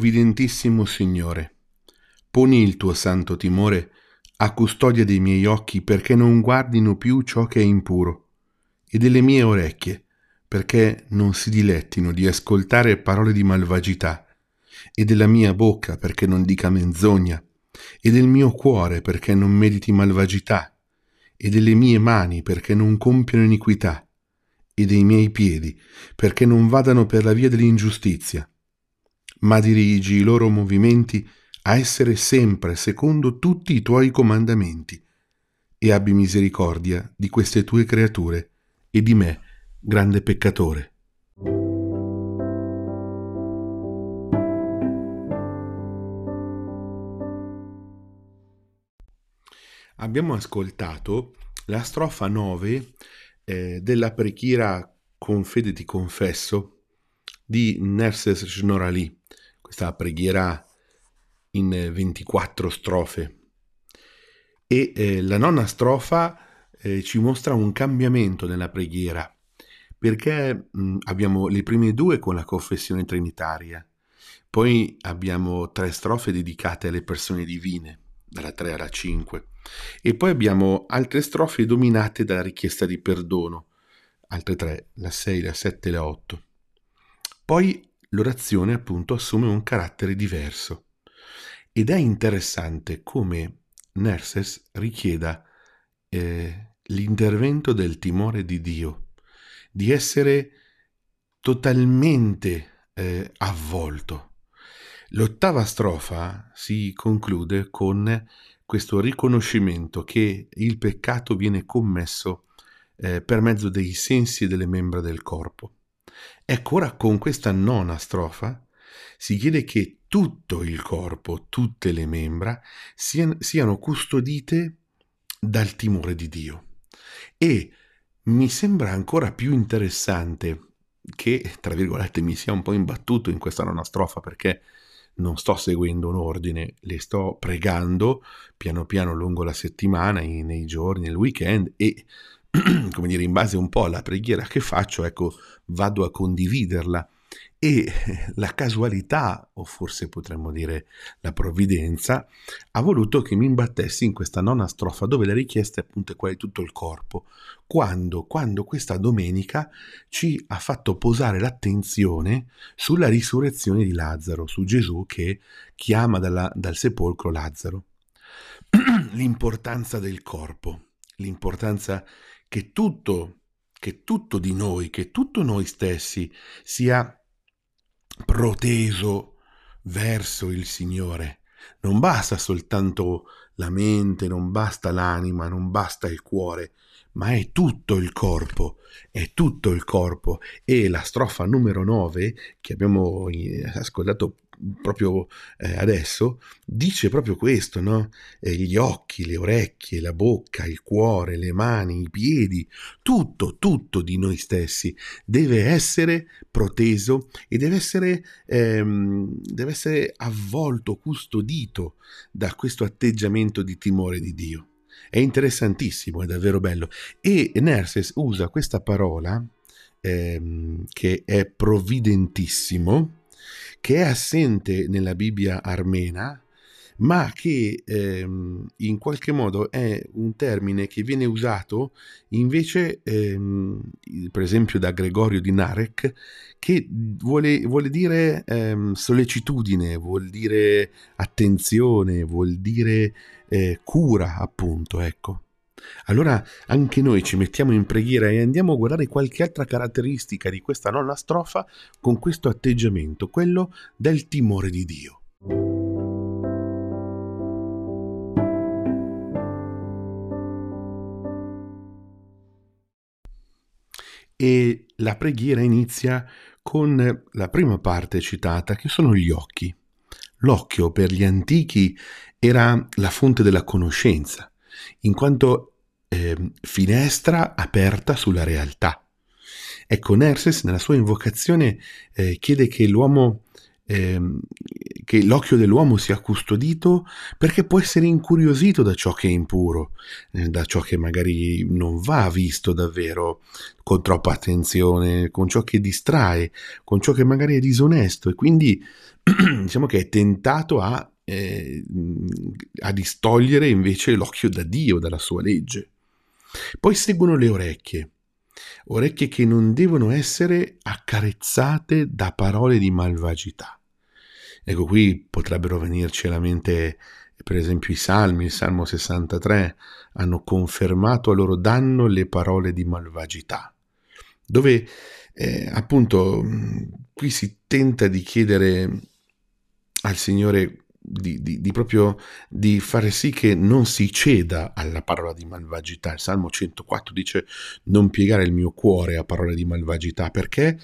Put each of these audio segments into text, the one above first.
Provvidentissimo Signore, poni il tuo santo timore a custodia dei miei occhi perché non guardino più ciò che è impuro, e delle mie orecchie perché non si dilettino di ascoltare parole di malvagità, e della mia bocca perché non dica menzogna, e del mio cuore perché non mediti malvagità, e delle mie mani perché non compiano iniquità, e dei miei piedi perché non vadano per la via dell'ingiustizia ma dirigi i loro movimenti a essere sempre secondo tutti i tuoi comandamenti, e abbi misericordia di queste tue creature e di me, grande peccatore. Abbiamo ascoltato la strofa 9 eh, della preghiera Con fede ti confesso di Nerses Snorali questa preghiera in 24 strofe. E eh, la nona strofa eh, ci mostra un cambiamento nella preghiera, perché mh, abbiamo le prime due con la confessione trinitaria, poi abbiamo tre strofe dedicate alle persone divine, dalla 3 alla 5, e poi abbiamo altre strofe dominate dalla richiesta di perdono, altre tre, la 6, la 7 e la 8. Poi l'orazione appunto assume un carattere diverso. Ed è interessante come Nerses richieda eh, l'intervento del timore di Dio, di essere totalmente eh, avvolto. L'ottava strofa si conclude con questo riconoscimento che il peccato viene commesso eh, per mezzo dei sensi e delle membra del corpo. Ecco, ora con questa nona strofa si chiede che tutto il corpo, tutte le membra, siano, custodite dal timore di Dio. E mi sembra ancora più interessante che, tra virgolette, mi sia un po' imbattuto in questa nona strofa perché non sto seguendo un ordine, le sto pregando piano piano lungo la settimana, nei giorni, nel weekend e come dire, in base un po' alla preghiera che faccio, ecco, vado a condividerla. E la casualità, o forse potremmo dire la provvidenza, ha voluto che mi imbattessi in questa nona strofa dove la richiesta è appunto quella di tutto il corpo, quando, quando questa domenica ci ha fatto posare l'attenzione sulla risurrezione di Lazzaro, su Gesù che chiama dalla, dal sepolcro Lazzaro. L'importanza del corpo, l'importanza che tutto, che tutto di noi, che tutto noi stessi sia proteso verso il Signore. Non basta soltanto la mente, non basta l'anima, non basta il cuore, ma è tutto il corpo, è tutto il corpo. E la strofa numero 9 che abbiamo eh, ascoltato proprio eh, adesso, dice proprio questo, no? Eh, gli occhi, le orecchie, la bocca, il cuore, le mani, i piedi, tutto, tutto di noi stessi deve essere proteso e deve essere, ehm, deve essere avvolto, custodito da questo atteggiamento di timore di Dio. È interessantissimo, è davvero bello. E Nerses usa questa parola ehm, che è provvidentissimo, che è assente nella Bibbia armena, ma che ehm, in qualche modo è un termine che viene usato invece, ehm, per esempio, da Gregorio di Narek, che vuole, vuole dire ehm, sollecitudine, vuol dire attenzione, vuol dire eh, cura, appunto, ecco. Allora anche noi ci mettiamo in preghiera e andiamo a guardare qualche altra caratteristica di questa nonna strofa con questo atteggiamento, quello del timore di Dio. E la preghiera inizia con la prima parte citata, che sono gli occhi. L'occhio per gli antichi era la fonte della conoscenza, in quanto eh, finestra aperta sulla realtà. Ecco, Nerses nella sua invocazione eh, chiede che l'uomo, eh, che l'occhio dell'uomo sia custodito perché può essere incuriosito da ciò che è impuro, eh, da ciò che magari non va visto davvero con troppa attenzione, con ciò che distrae, con ciò che magari è disonesto e quindi diciamo che è tentato a, eh, a distogliere invece l'occhio da Dio, dalla sua legge. Poi seguono le orecchie orecchie che non devono essere accarezzate da parole di malvagità. Ecco, qui potrebbero venirci alla mente, per esempio, i salmi, il Salmo 63, hanno confermato a loro danno le parole di malvagità, dove eh, appunto qui si tenta di chiedere al Signore di, di, di, proprio di fare sì che non si ceda alla parola di malvagità. Il Salmo 104 dice non piegare il mio cuore a parole di malvagità. Perché?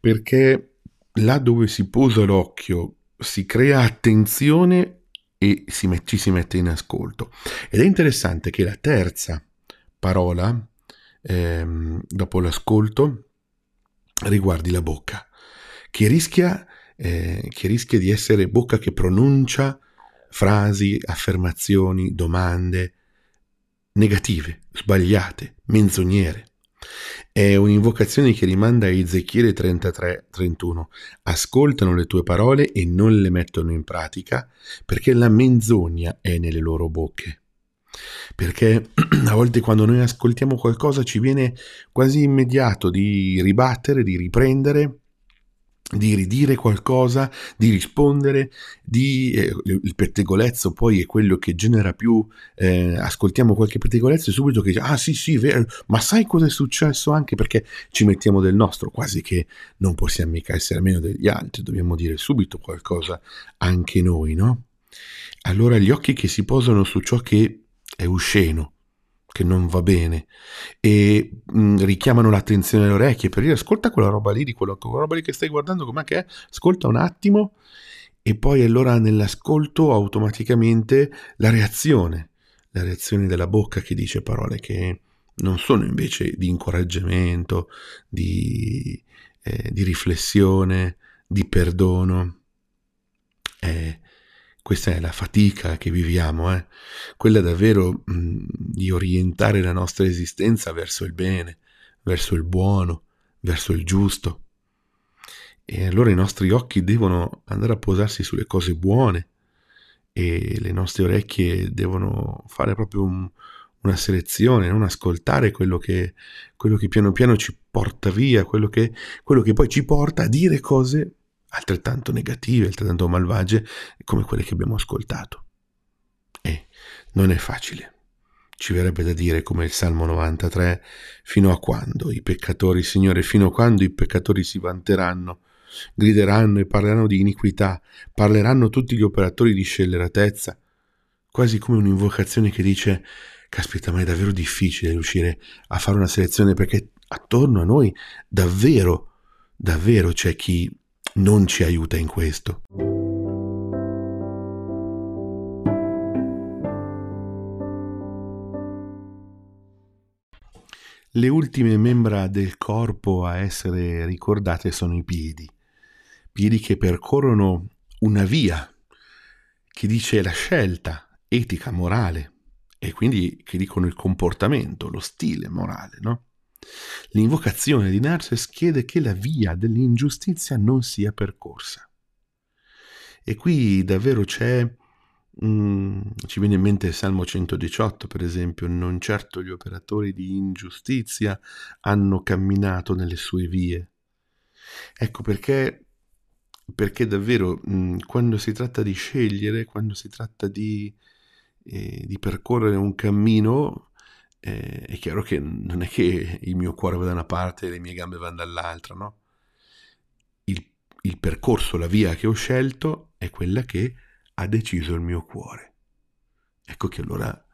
Perché là dove si posa l'occhio si crea attenzione e si met- ci si mette in ascolto. Ed è interessante che la terza parola, ehm, dopo l'ascolto, riguardi la bocca, che rischia eh, che rischia di essere bocca che pronuncia frasi, affermazioni, domande negative, sbagliate, menzognere. È un'invocazione che rimanda a Ezechiele 33-31. Ascoltano le tue parole e non le mettono in pratica perché la menzogna è nelle loro bocche. Perché a volte quando noi ascoltiamo qualcosa ci viene quasi immediato di ribattere, di riprendere di ridire qualcosa, di rispondere, di, eh, il pettegolezzo poi è quello che genera più, eh, ascoltiamo qualche pettegolezzo e subito che dice, ah sì sì, vero, ma sai cosa è successo anche perché ci mettiamo del nostro, quasi che non possiamo mica essere meno degli altri, dobbiamo dire subito qualcosa anche noi, no? Allora gli occhi che si posano su ciò che è usceno, che non va bene e mh, mm, richiamano l'attenzione alle orecchie per dire ascolta quella roba lì, di quello, quella roba lì che stai guardando, com'è che è? Ascolta un attimo e poi allora nell'ascolto automaticamente la reazione, la reazione della bocca che dice parole che non sono invece di incoraggiamento, di, eh, di riflessione, di perdono. Eh, questa è la fatica che viviamo, eh? quella davvero mh, mm, di orientare la nostra esistenza verso il bene, verso il buono, verso il giusto. E allora i nostri occhi devono andare a posarsi sulle cose buone e le nostre orecchie devono fare proprio un, una selezione, non ascoltare quello che, quello che piano piano ci porta via, quello che, quello che poi ci porta a dire cose altrettanto negative, altrettanto malvagie come quelle che abbiamo ascoltato. E non è facile. Ci verrebbe da dire come il Salmo 93, fino a quando i peccatori, Signore, fino a quando i peccatori si vanteranno, grideranno e parleranno di iniquità, parleranno tutti gli operatori di scelleratezza, quasi come un'invocazione che dice, caspita, ma è davvero difficile riuscire a fare una selezione perché attorno a noi davvero, davvero c'è chi non ci aiuta in questo. Le ultime membra del corpo a essere ricordate sono i piedi, piedi che percorrono una via che dice la scelta etica, morale, e quindi che dicono il comportamento, lo stile morale, no? L'invocazione di Narses chiede che la via dell'ingiustizia non sia percorsa. E qui davvero c'è, mm, ci viene in mente il Salmo 118 per esempio, non certo gli operatori di ingiustizia hanno camminato nelle sue vie. Ecco perché, perché davvero mh, mm, quando si tratta di scegliere, quando si tratta di, eh, di percorrere un cammino, eh, è chiaro che non è che il mio cuore va da una parte e le mie gambe vanno dall'altra, no? Il, il percorso, la via che ho scelto è quella che ha deciso il mio cuore. Ecco che allora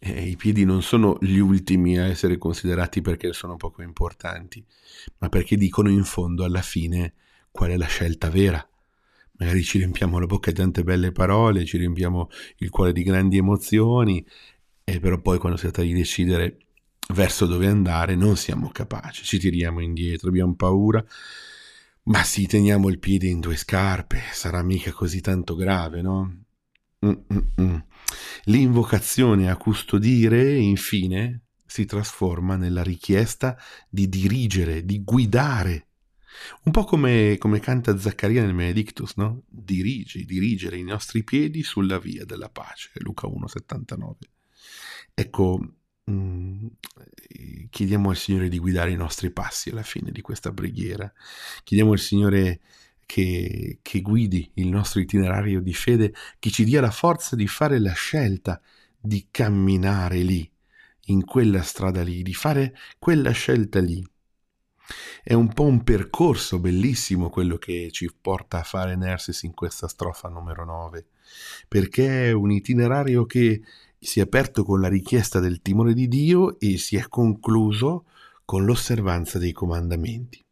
eh, i piedi non sono gli ultimi a essere considerati perché sono poco importanti, ma perché dicono in fondo alla fine qual è la scelta vera. Magari ci riempiamo la bocca di tante belle parole, ci riempiamo il cuore di grandi emozioni e però poi quando si tratta di decidere verso dove andare non siamo capaci, ci tiriamo indietro, abbiamo paura, Ma sì, teniamo il piede in due scarpe, sarà mica così tanto grave, no? Mm-mm-mm. L'invocazione a custodire, infine, si trasforma nella richiesta di dirigere, di guidare. Un po' come, come canta Zaccaria nel Benedictus, no? Dirigi, dirigere i nostri piedi sulla via della pace, Luca 1,79. Ecco, Mm, chiediamo al Signore di guidare i nostri passi alla fine di questa preghiera. Chiediamo al Signore che, che guidi il nostro itinerario di fede, che ci dia la forza di fare la scelta di camminare lì, in quella strada lì, di fare quella scelta lì. È un po' un percorso bellissimo quello che ci porta a fare Nersis in questa strofa numero 9, perché è un itinerario che si è aperto con la richiesta del timore di Dio e si è concluso con l'osservanza dei comandamenti.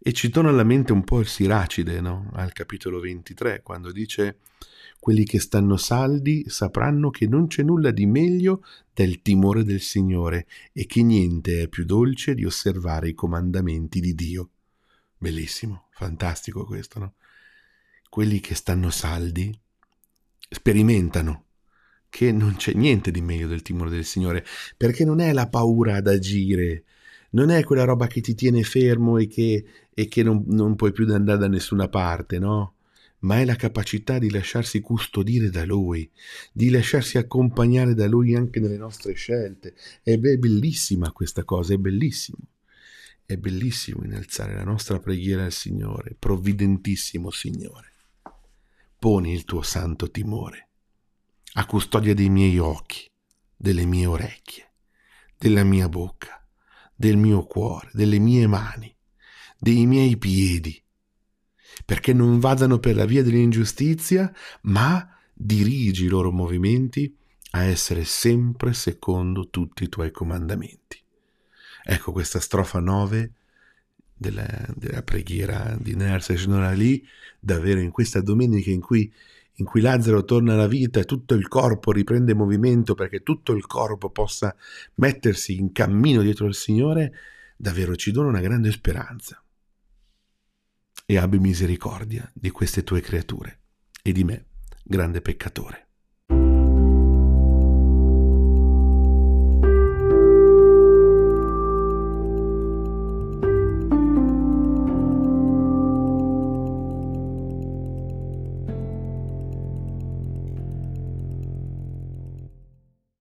E ci torna alla mente un po' il Siracide, no? al capitolo 23, quando dice quelli che stanno saldi sapranno che non c'è nulla di meglio del timore del Signore e che niente è più dolce di osservare i comandamenti di Dio. Bellissimo, fantastico questo, no? Quelli che stanno saldi sperimentano che non c'è niente di meglio del timore del Signore, perché non è la paura ad agire, non è quella roba che ti tiene fermo e che, e che non, non puoi più andare da nessuna parte, no? Ma è la capacità di lasciarsi custodire da Lui, di lasciarsi accompagnare da Lui anche nelle nostre scelte. È bellissima questa cosa, è bellissimo. È bellissimo innalzare la nostra preghiera al Signore, provvidentissimo Signore. Poni il tuo santo timore a custodia dei miei occhi, delle mie orecchie, della mia bocca, del mio cuore, delle mie mani, dei miei piedi, perché non vadano per la via dell'ingiustizia, ma dirigi i loro movimenti a essere sempre secondo tutti i tuoi comandamenti. Ecco questa strofa 9 della, della preghiera di Nersa lì, davvero in questa domenica in cui in cui Lazzaro torna alla vita e tutto il corpo riprende movimento perché tutto il corpo possa mettersi in cammino dietro il Signore, davvero ci dona una grande speranza. E abbi misericordia di queste tue creature e di me, grande peccatore.